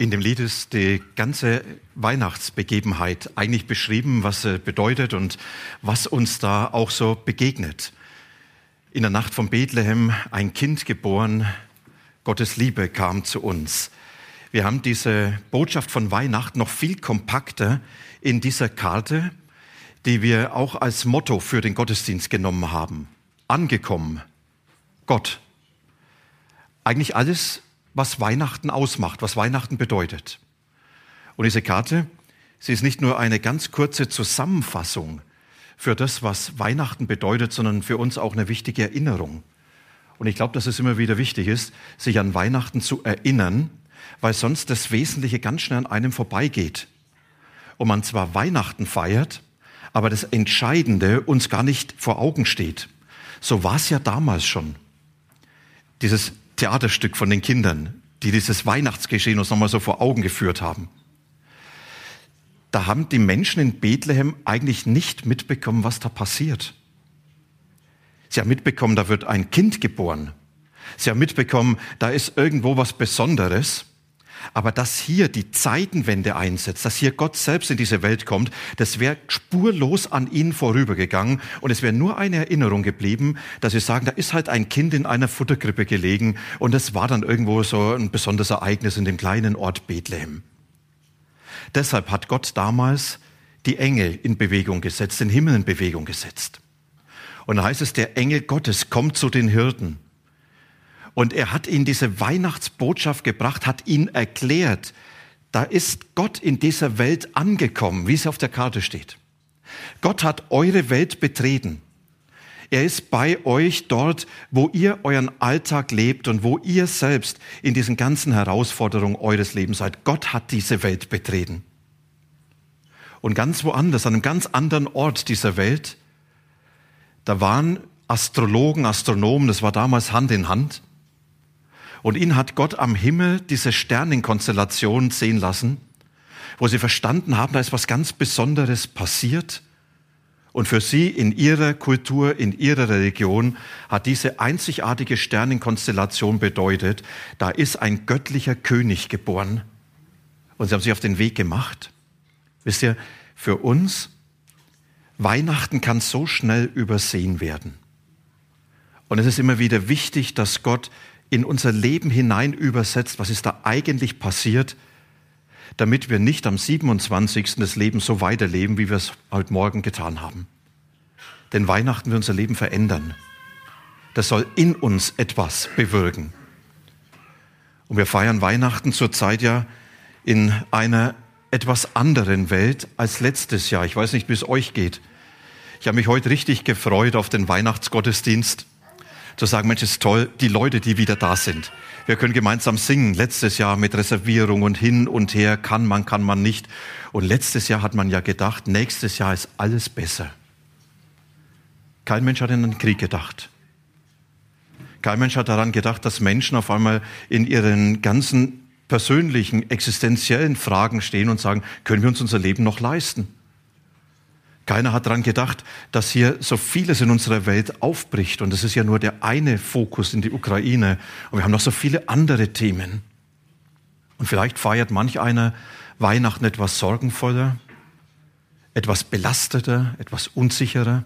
In dem Lied ist die ganze Weihnachtsbegebenheit eigentlich beschrieben, was sie bedeutet und was uns da auch so begegnet. In der Nacht von Bethlehem ein Kind geboren, Gottes Liebe kam zu uns. Wir haben diese Botschaft von Weihnachten noch viel kompakter in dieser Karte, die wir auch als Motto für den Gottesdienst genommen haben. Angekommen, Gott. Eigentlich alles was Weihnachten ausmacht, was Weihnachten bedeutet. Und diese Karte, sie ist nicht nur eine ganz kurze Zusammenfassung für das, was Weihnachten bedeutet, sondern für uns auch eine wichtige Erinnerung. Und ich glaube, dass es immer wieder wichtig ist, sich an Weihnachten zu erinnern, weil sonst das Wesentliche ganz schnell an einem vorbeigeht. Und man zwar Weihnachten feiert, aber das Entscheidende uns gar nicht vor Augen steht. So war es ja damals schon. Dieses Theaterstück von den Kindern, die dieses Weihnachtsgeschehen uns nochmal so vor Augen geführt haben. Da haben die Menschen in Bethlehem eigentlich nicht mitbekommen, was da passiert. Sie haben mitbekommen, da wird ein Kind geboren. Sie haben mitbekommen, da ist irgendwo was Besonderes. Aber dass hier die Zeitenwende einsetzt, dass hier Gott selbst in diese Welt kommt, das wäre spurlos an ihnen vorübergegangen und es wäre nur eine Erinnerung geblieben, dass sie sagen, da ist halt ein Kind in einer Futterkrippe gelegen und das war dann irgendwo so ein besonderes Ereignis in dem kleinen Ort Bethlehem. Deshalb hat Gott damals die Engel in Bewegung gesetzt, den Himmel in Bewegung gesetzt. Und da heißt es, der Engel Gottes kommt zu den Hirten und er hat ihnen diese Weihnachtsbotschaft gebracht, hat ihnen erklärt, da ist Gott in dieser Welt angekommen, wie es auf der Karte steht. Gott hat eure Welt betreten. Er ist bei euch dort, wo ihr euren Alltag lebt und wo ihr selbst in diesen ganzen Herausforderungen eures Lebens seid. Gott hat diese Welt betreten. Und ganz woanders, an einem ganz anderen Ort dieser Welt, da waren Astrologen, Astronomen, das war damals Hand in Hand, und ihnen hat Gott am Himmel diese Sternenkonstellation sehen lassen, wo sie verstanden haben, da ist was ganz Besonderes passiert. Und für sie in ihrer Kultur, in ihrer Religion hat diese einzigartige Sternenkonstellation bedeutet, da ist ein göttlicher König geboren. Und sie haben sich auf den Weg gemacht. Wisst ihr, für uns, Weihnachten kann so schnell übersehen werden. Und es ist immer wieder wichtig, dass Gott in unser Leben hinein übersetzt, was ist da eigentlich passiert, damit wir nicht am 27. des Lebens so weiterleben, wie wir es heute Morgen getan haben. Denn Weihnachten will unser Leben verändern. Das soll in uns etwas bewirken. Und wir feiern Weihnachten zurzeit ja in einer etwas anderen Welt als letztes Jahr. Ich weiß nicht, wie es euch geht. Ich habe mich heute richtig gefreut auf den Weihnachtsgottesdienst zu sagen, Mensch, ist toll, die Leute, die wieder da sind. Wir können gemeinsam singen. Letztes Jahr mit Reservierung und hin und her, kann man, kann man nicht. Und letztes Jahr hat man ja gedacht, nächstes Jahr ist alles besser. Kein Mensch hat an den Krieg gedacht. Kein Mensch hat daran gedacht, dass Menschen auf einmal in ihren ganzen persönlichen, existenziellen Fragen stehen und sagen, können wir uns unser Leben noch leisten? Keiner hat daran gedacht, dass hier so vieles in unserer Welt aufbricht. Und es ist ja nur der eine Fokus in die Ukraine. Und wir haben noch so viele andere Themen. Und vielleicht feiert manch einer Weihnachten etwas sorgenvoller, etwas belasteter, etwas unsicherer.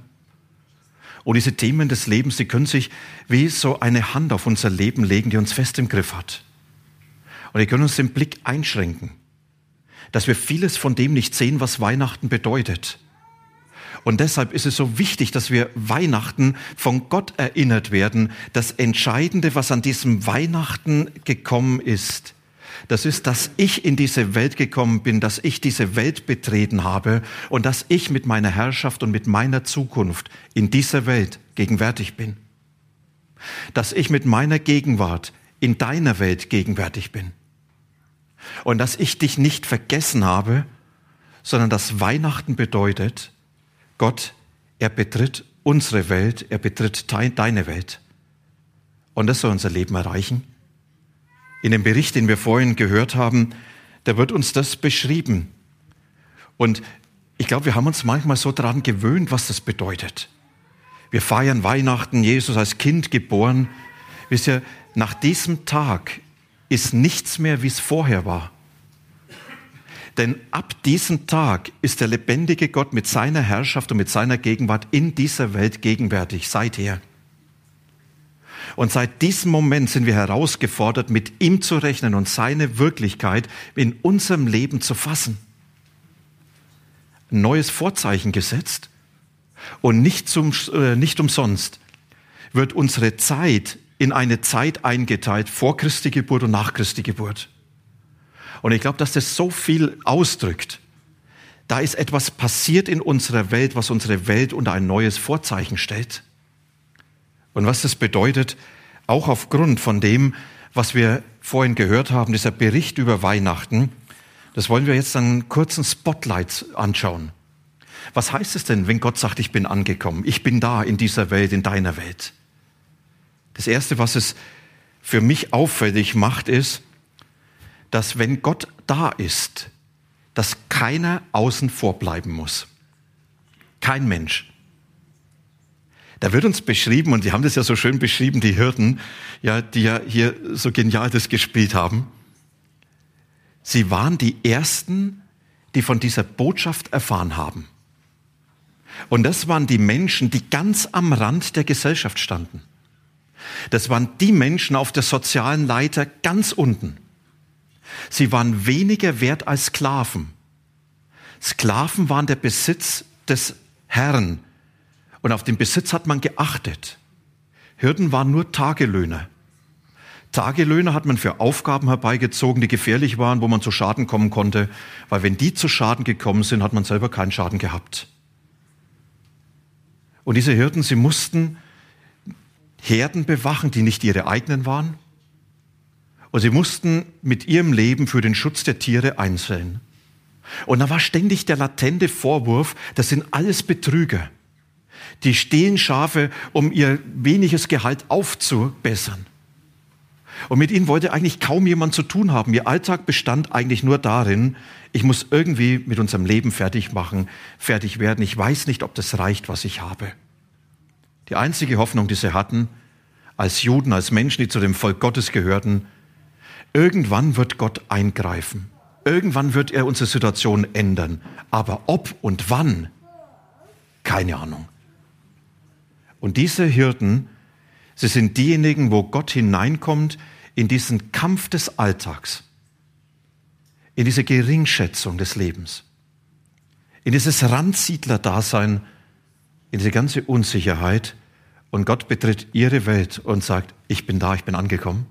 Und diese Themen des Lebens, die können sich wie so eine Hand auf unser Leben legen, die uns fest im Griff hat. Und die können uns den Blick einschränken, dass wir vieles von dem nicht sehen, was Weihnachten bedeutet. Und deshalb ist es so wichtig, dass wir Weihnachten von Gott erinnert werden. Das Entscheidende, was an diesem Weihnachten gekommen ist, das ist, dass ich in diese Welt gekommen bin, dass ich diese Welt betreten habe und dass ich mit meiner Herrschaft und mit meiner Zukunft in dieser Welt gegenwärtig bin. Dass ich mit meiner Gegenwart in deiner Welt gegenwärtig bin. Und dass ich dich nicht vergessen habe, sondern dass Weihnachten bedeutet, Gott, er betritt unsere Welt, er betritt deine Welt. Und das soll unser Leben erreichen. In dem Bericht, den wir vorhin gehört haben, da wird uns das beschrieben. Und ich glaube, wir haben uns manchmal so daran gewöhnt, was das bedeutet. Wir feiern Weihnachten, Jesus als Kind geboren. Wisst ihr, nach diesem Tag ist nichts mehr, wie es vorher war. Denn ab diesem Tag ist der lebendige Gott mit seiner Herrschaft und mit seiner Gegenwart in dieser Welt gegenwärtig, seither. Und seit diesem Moment sind wir herausgefordert, mit ihm zu rechnen und seine Wirklichkeit in unserem Leben zu fassen. Neues Vorzeichen gesetzt und nicht, zum, äh, nicht umsonst wird unsere Zeit in eine Zeit eingeteilt vor Christi Geburt und nach Christi Geburt. Und ich glaube, dass das so viel ausdrückt. Da ist etwas passiert in unserer Welt, was unsere Welt unter ein neues Vorzeichen stellt. Und was das bedeutet, auch aufgrund von dem, was wir vorhin gehört haben, dieser Bericht über Weihnachten, das wollen wir jetzt einen kurzen Spotlight anschauen. Was heißt es denn, wenn Gott sagt, ich bin angekommen, ich bin da in dieser Welt, in deiner Welt? Das Erste, was es für mich auffällig macht, ist, dass wenn Gott da ist, dass keiner außen vor bleiben muss. Kein Mensch. Da wird uns beschrieben, und die haben das ja so schön beschrieben, die Hirten, ja, die ja hier so genial das gespielt haben. Sie waren die Ersten, die von dieser Botschaft erfahren haben. Und das waren die Menschen, die ganz am Rand der Gesellschaft standen. Das waren die Menschen auf der sozialen Leiter ganz unten. Sie waren weniger wert als Sklaven. Sklaven waren der Besitz des Herrn und auf den Besitz hat man geachtet. Hirten waren nur Tagelöhner. Tagelöhner hat man für Aufgaben herbeigezogen, die gefährlich waren, wo man zu Schaden kommen konnte, weil wenn die zu Schaden gekommen sind, hat man selber keinen Schaden gehabt. Und diese Hirten, sie mussten Herden bewachen, die nicht ihre eigenen waren, und sie mussten mit ihrem Leben für den Schutz der Tiere einzeln. Und da war ständig der latente Vorwurf, das sind alles Betrüger. Die stehlen Schafe, um ihr weniges Gehalt aufzubessern. Und mit ihnen wollte eigentlich kaum jemand zu tun haben. Ihr Alltag bestand eigentlich nur darin, ich muss irgendwie mit unserem Leben fertig machen, fertig werden. Ich weiß nicht, ob das reicht, was ich habe. Die einzige Hoffnung, die sie hatten, als Juden, als Menschen, die zu dem Volk Gottes gehörten, Irgendwann wird Gott eingreifen. Irgendwann wird er unsere Situation ändern. Aber ob und wann, keine Ahnung. Und diese Hirten, sie sind diejenigen, wo Gott hineinkommt in diesen Kampf des Alltags, in diese Geringschätzung des Lebens, in dieses Randsiedler-Dasein, in diese ganze Unsicherheit. Und Gott betritt ihre Welt und sagt, ich bin da, ich bin angekommen.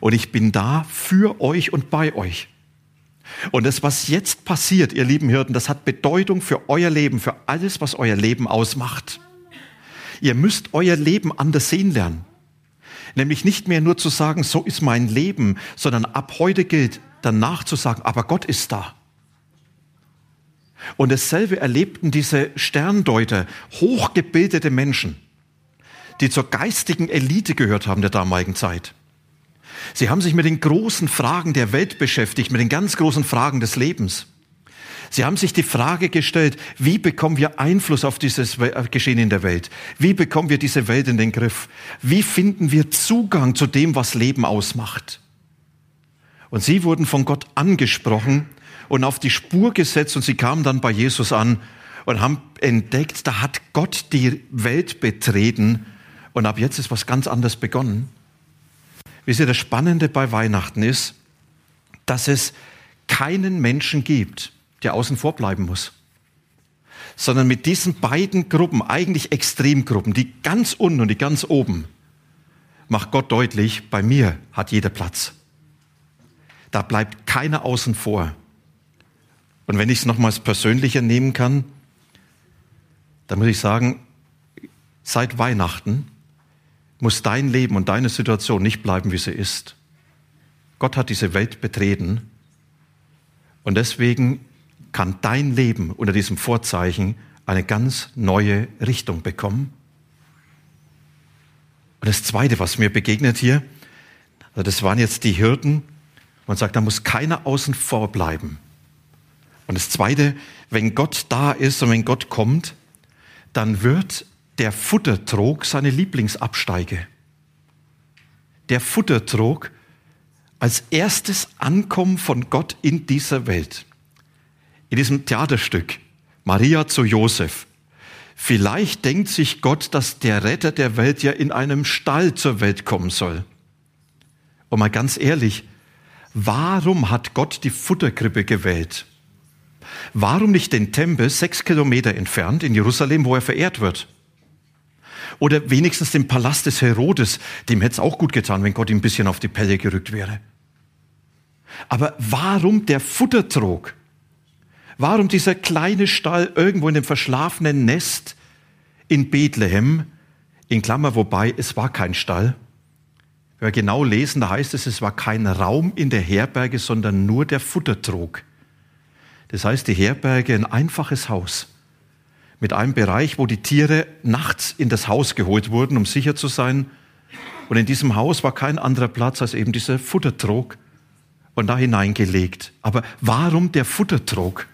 Und ich bin da für euch und bei euch. Und das, was jetzt passiert, ihr lieben Hirten, das hat Bedeutung für euer Leben, für alles, was euer Leben ausmacht. Ihr müsst euer Leben anders sehen lernen. Nämlich nicht mehr nur zu sagen, so ist mein Leben, sondern ab heute gilt danach zu sagen, aber Gott ist da. Und dasselbe erlebten diese Sterndeuter, hochgebildete Menschen, die zur geistigen Elite gehört haben der damaligen Zeit. Sie haben sich mit den großen Fragen der Welt beschäftigt, mit den ganz großen Fragen des Lebens. Sie haben sich die Frage gestellt, wie bekommen wir Einfluss auf dieses Geschehen in der Welt? Wie bekommen wir diese Welt in den Griff? Wie finden wir Zugang zu dem, was Leben ausmacht? Und sie wurden von Gott angesprochen und auf die Spur gesetzt und sie kamen dann bei Jesus an und haben entdeckt, da hat Gott die Welt betreten und ab jetzt ist was ganz anderes begonnen. Wisst ihr, das Spannende bei Weihnachten ist, dass es keinen Menschen gibt, der außen vor bleiben muss. Sondern mit diesen beiden Gruppen, eigentlich Extremgruppen, die ganz unten und die ganz oben, macht Gott deutlich, bei mir hat jeder Platz. Da bleibt keiner außen vor. Und wenn ich es nochmals persönlicher nehmen kann, dann muss ich sagen, seit Weihnachten muss dein Leben und deine Situation nicht bleiben, wie sie ist. Gott hat diese Welt betreten und deswegen kann dein Leben unter diesem Vorzeichen eine ganz neue Richtung bekommen. Und das Zweite, was mir begegnet hier, also das waren jetzt die Hirten. Man sagt, da muss keiner außen vor bleiben. Und das Zweite, wenn Gott da ist und wenn Gott kommt, dann wird der Futtertrog seine Lieblingsabsteige. Der Futtertrog als erstes Ankommen von Gott in dieser Welt. In diesem Theaterstück Maria zu Josef. Vielleicht denkt sich Gott, dass der Retter der Welt ja in einem Stall zur Welt kommen soll. Und mal ganz ehrlich, warum hat Gott die Futterkrippe gewählt? Warum nicht den Tempel sechs Kilometer entfernt in Jerusalem, wo er verehrt wird? Oder wenigstens den Palast des Herodes, dem hätte es auch gut getan, wenn Gott ihm ein bisschen auf die Pelle gerückt wäre. Aber warum der Futtertrog? Warum dieser kleine Stall irgendwo in dem verschlafenen Nest in Bethlehem? In Klammer, wobei es war kein Stall. Wenn wir genau lesen, da heißt es, es war kein Raum in der Herberge, sondern nur der Futtertrog. Das heißt, die Herberge ein einfaches Haus mit einem Bereich, wo die Tiere nachts in das Haus geholt wurden, um sicher zu sein. Und in diesem Haus war kein anderer Platz als eben dieser Futtertrog und da hineingelegt. Aber warum der Futtertrog?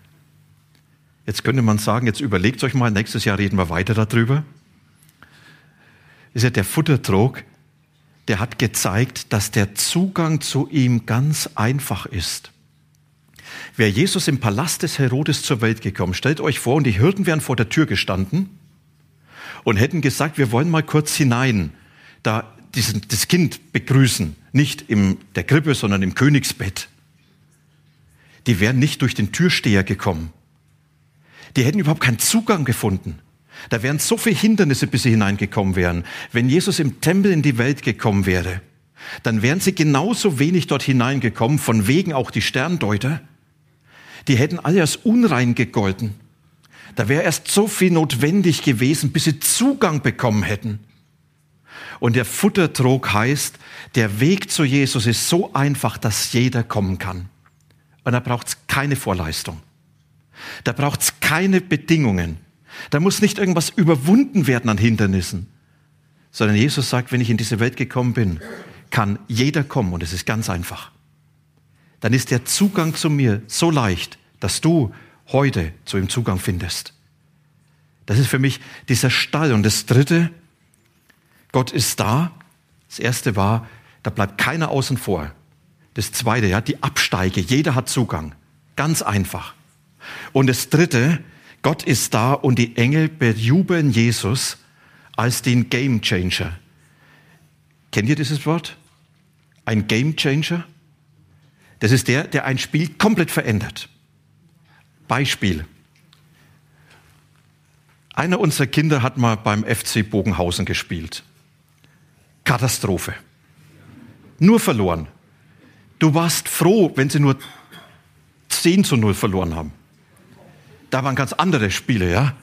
Jetzt könnte man sagen, jetzt überlegt euch mal, nächstes Jahr reden wir weiter darüber. Ist ja der Futtertrog, der hat gezeigt, dass der Zugang zu ihm ganz einfach ist. Wäre Jesus im Palast des Herodes zur Welt gekommen, stellt euch vor, und die Hirten wären vor der Tür gestanden und hätten gesagt, wir wollen mal kurz hinein, da diesen, das Kind begrüßen, nicht in der Krippe, sondern im Königsbett. Die wären nicht durch den Türsteher gekommen. Die hätten überhaupt keinen Zugang gefunden. Da wären so viele Hindernisse, bis sie hineingekommen wären. Wenn Jesus im Tempel in die Welt gekommen wäre, dann wären sie genauso wenig dort hineingekommen, von wegen auch die Sterndeuter, die hätten alle als unrein gegolten. Da wäre erst so viel notwendig gewesen, bis sie Zugang bekommen hätten. Und der Futtertrog heißt, der Weg zu Jesus ist so einfach, dass jeder kommen kann. Und da braucht es keine Vorleistung. Da braucht es keine Bedingungen. Da muss nicht irgendwas überwunden werden an Hindernissen, sondern Jesus sagt, wenn ich in diese Welt gekommen bin, kann jeder kommen und es ist ganz einfach dann ist der Zugang zu mir so leicht, dass du heute zu ihm Zugang findest. Das ist für mich dieser Stall. Und das Dritte, Gott ist da. Das Erste war, da bleibt keiner außen vor. Das Zweite, ja, die Absteige. Jeder hat Zugang. Ganz einfach. Und das Dritte, Gott ist da und die Engel bejubeln Jesus als den Game Changer. Kennt ihr dieses Wort? Ein Game Changer? Das ist der, der ein Spiel komplett verändert. Beispiel. Einer unserer Kinder hat mal beim FC Bogenhausen gespielt. Katastrophe. Nur verloren. Du warst froh, wenn sie nur 10 zu 0 verloren haben. Da waren ganz andere Spiele, ja?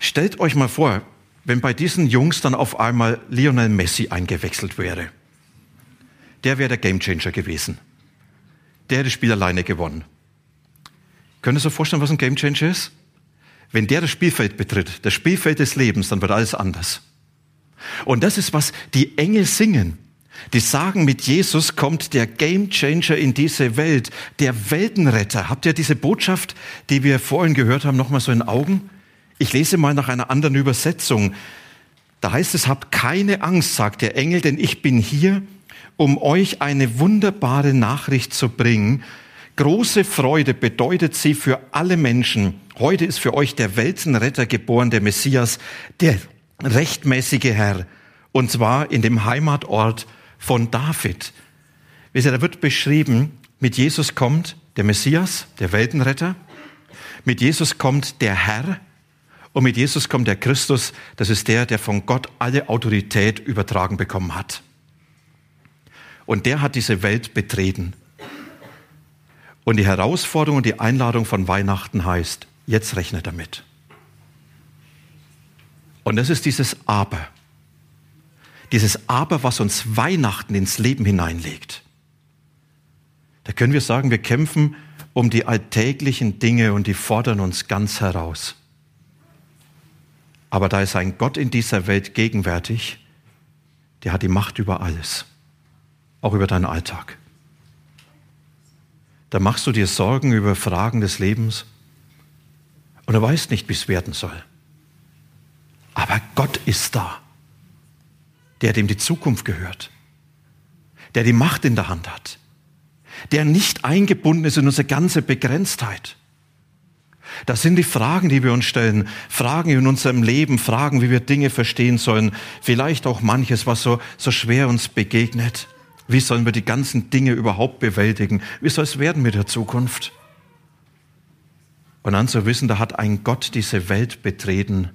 Stellt euch mal vor, wenn bei diesen Jungs dann auf einmal Lionel Messi eingewechselt wäre. Der wäre der Gamechanger gewesen der hat das Spiel alleine gewonnen. Könnt ihr euch vorstellen, was ein Gamechanger ist? Wenn der das Spielfeld betritt, das Spielfeld des Lebens, dann wird alles anders. Und das ist, was die Engel singen. Die sagen, mit Jesus kommt der Gamechanger in diese Welt, der Weltenretter. Habt ihr diese Botschaft, die wir vorhin gehört haben, nochmal so in Augen? Ich lese mal nach einer anderen Übersetzung. Da heißt es, habt keine Angst, sagt der Engel, denn ich bin hier, um euch eine wunderbare Nachricht zu bringen. Große Freude bedeutet sie für alle Menschen. Heute ist für euch der Weltenretter geboren, der Messias, der rechtmäßige Herr. Und zwar in dem Heimatort von David. Wisst ihr, da wird beschrieben, mit Jesus kommt der Messias, der Weltenretter. Mit Jesus kommt der Herr. Und mit Jesus kommt der Christus. Das ist der, der von Gott alle Autorität übertragen bekommen hat. Und der hat diese Welt betreten. Und die Herausforderung und die Einladung von Weihnachten heißt, jetzt rechne damit. Und das ist dieses Aber. Dieses Aber, was uns Weihnachten ins Leben hineinlegt. Da können wir sagen, wir kämpfen um die alltäglichen Dinge und die fordern uns ganz heraus. Aber da ist ein Gott in dieser Welt gegenwärtig, der hat die Macht über alles, auch über deinen Alltag. Da machst du dir Sorgen über Fragen des Lebens und du weißt nicht, wie es werden soll. Aber Gott ist da, der dem die Zukunft gehört, der die Macht in der Hand hat, der nicht eingebunden ist in unsere ganze Begrenztheit. Das sind die Fragen, die wir uns stellen. Fragen in unserem Leben, Fragen, wie wir Dinge verstehen sollen. Vielleicht auch manches, was so, so schwer uns begegnet. Wie sollen wir die ganzen Dinge überhaupt bewältigen? Wie soll es werden mit der Zukunft? Und dann zu wissen, da hat ein Gott diese Welt betreten,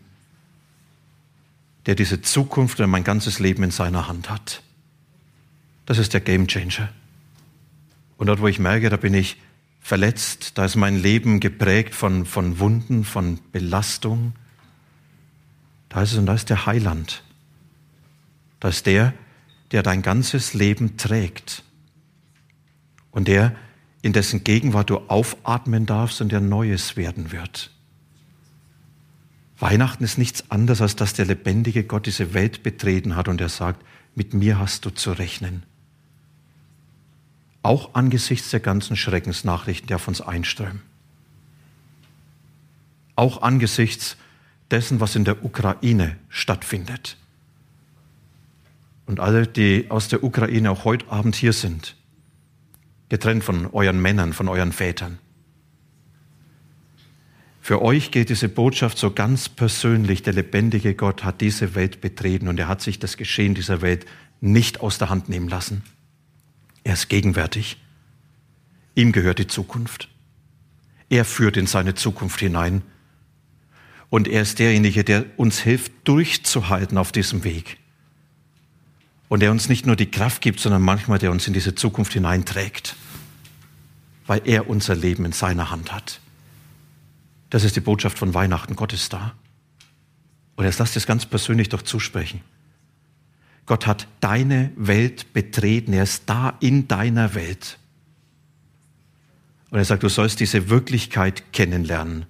der diese Zukunft und mein ganzes Leben in seiner Hand hat. Das ist der Game Changer. Und dort, wo ich merke, da bin ich verletzt, da ist mein Leben geprägt von, von Wunden, von Belastung. Da ist es und da ist der Heiland. Da ist der, der dein ganzes Leben trägt. Und der, in dessen Gegenwart du aufatmen darfst und der Neues werden wird. Weihnachten ist nichts anderes, als dass der lebendige Gott diese Welt betreten hat und er sagt, mit mir hast du zu rechnen auch angesichts der ganzen Schreckensnachrichten, die auf uns einströmen. Auch angesichts dessen, was in der Ukraine stattfindet. Und alle, die aus der Ukraine auch heute Abend hier sind, getrennt von euren Männern, von euren Vätern. Für euch geht diese Botschaft so ganz persönlich. Der lebendige Gott hat diese Welt betreten und er hat sich das Geschehen dieser Welt nicht aus der Hand nehmen lassen. Er ist gegenwärtig. Ihm gehört die Zukunft. Er führt in seine Zukunft hinein. Und er ist derjenige, der uns hilft, durchzuhalten auf diesem Weg. Und der uns nicht nur die Kraft gibt, sondern manchmal der uns in diese Zukunft hineinträgt, weil er unser Leben in seiner Hand hat. Das ist die Botschaft von Weihnachten. Gott ist da. Und jetzt lasst es ganz persönlich doch zusprechen. Gott hat deine Welt betreten. Er ist da in deiner Welt. Und er sagt, du sollst diese Wirklichkeit kennenlernen.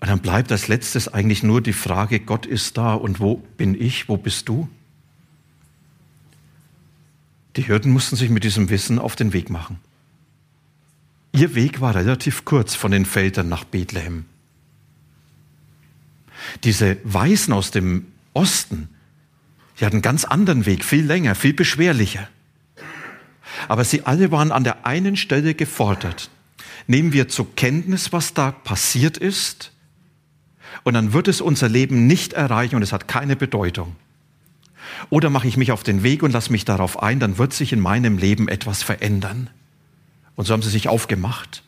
Und dann bleibt als letztes eigentlich nur die Frage, Gott ist da und wo bin ich, wo bist du? Die Hirten mussten sich mit diesem Wissen auf den Weg machen. Ihr Weg war relativ kurz von den Feldern nach Bethlehem. Diese Weisen aus dem Osten, Sie hatten einen ganz anderen Weg, viel länger, viel beschwerlicher. Aber sie alle waren an der einen Stelle gefordert. Nehmen wir zur Kenntnis, was da passiert ist, und dann wird es unser Leben nicht erreichen und es hat keine Bedeutung. Oder mache ich mich auf den Weg und lasse mich darauf ein, dann wird sich in meinem Leben etwas verändern. Und so haben sie sich aufgemacht.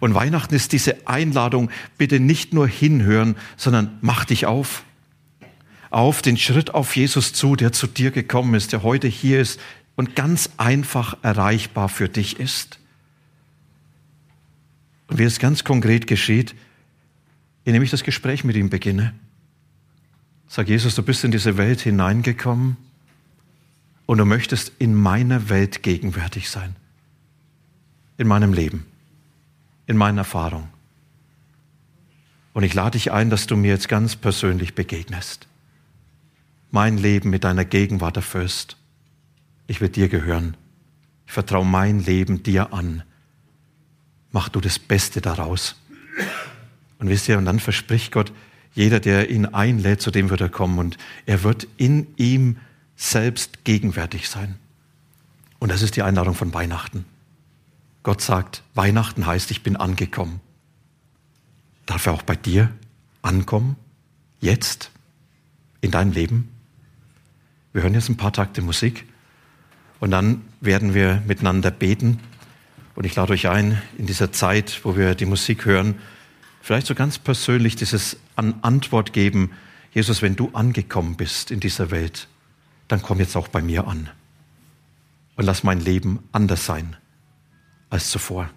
Und Weihnachten ist diese Einladung, bitte nicht nur hinhören, sondern mach dich auf auf den Schritt auf Jesus zu, der zu dir gekommen ist, der heute hier ist und ganz einfach erreichbar für dich ist. Und wie es ganz konkret geschieht, indem ich das Gespräch mit ihm beginne. Sag Jesus, du bist in diese Welt hineingekommen und du möchtest in meiner Welt gegenwärtig sein. In meinem Leben, in meiner Erfahrung. Und ich lade dich ein, dass du mir jetzt ganz persönlich begegnest mein Leben mit deiner Gegenwart erfüllst. Ich will dir gehören. Ich vertraue mein Leben dir an. Mach du das Beste daraus. Und wisst ihr, und dann verspricht Gott, jeder, der ihn einlädt, zu dem wird er kommen und er wird in ihm selbst gegenwärtig sein. Und das ist die Einladung von Weihnachten. Gott sagt, Weihnachten heißt, ich bin angekommen. Darf er auch bei dir ankommen? Jetzt? In deinem Leben? Wir hören jetzt ein paar Takte Musik und dann werden wir miteinander beten. Und ich lade euch ein, in dieser Zeit, wo wir die Musik hören, vielleicht so ganz persönlich dieses an Antwort geben, Jesus, wenn du angekommen bist in dieser Welt, dann komm jetzt auch bei mir an. Und lass mein Leben anders sein als zuvor.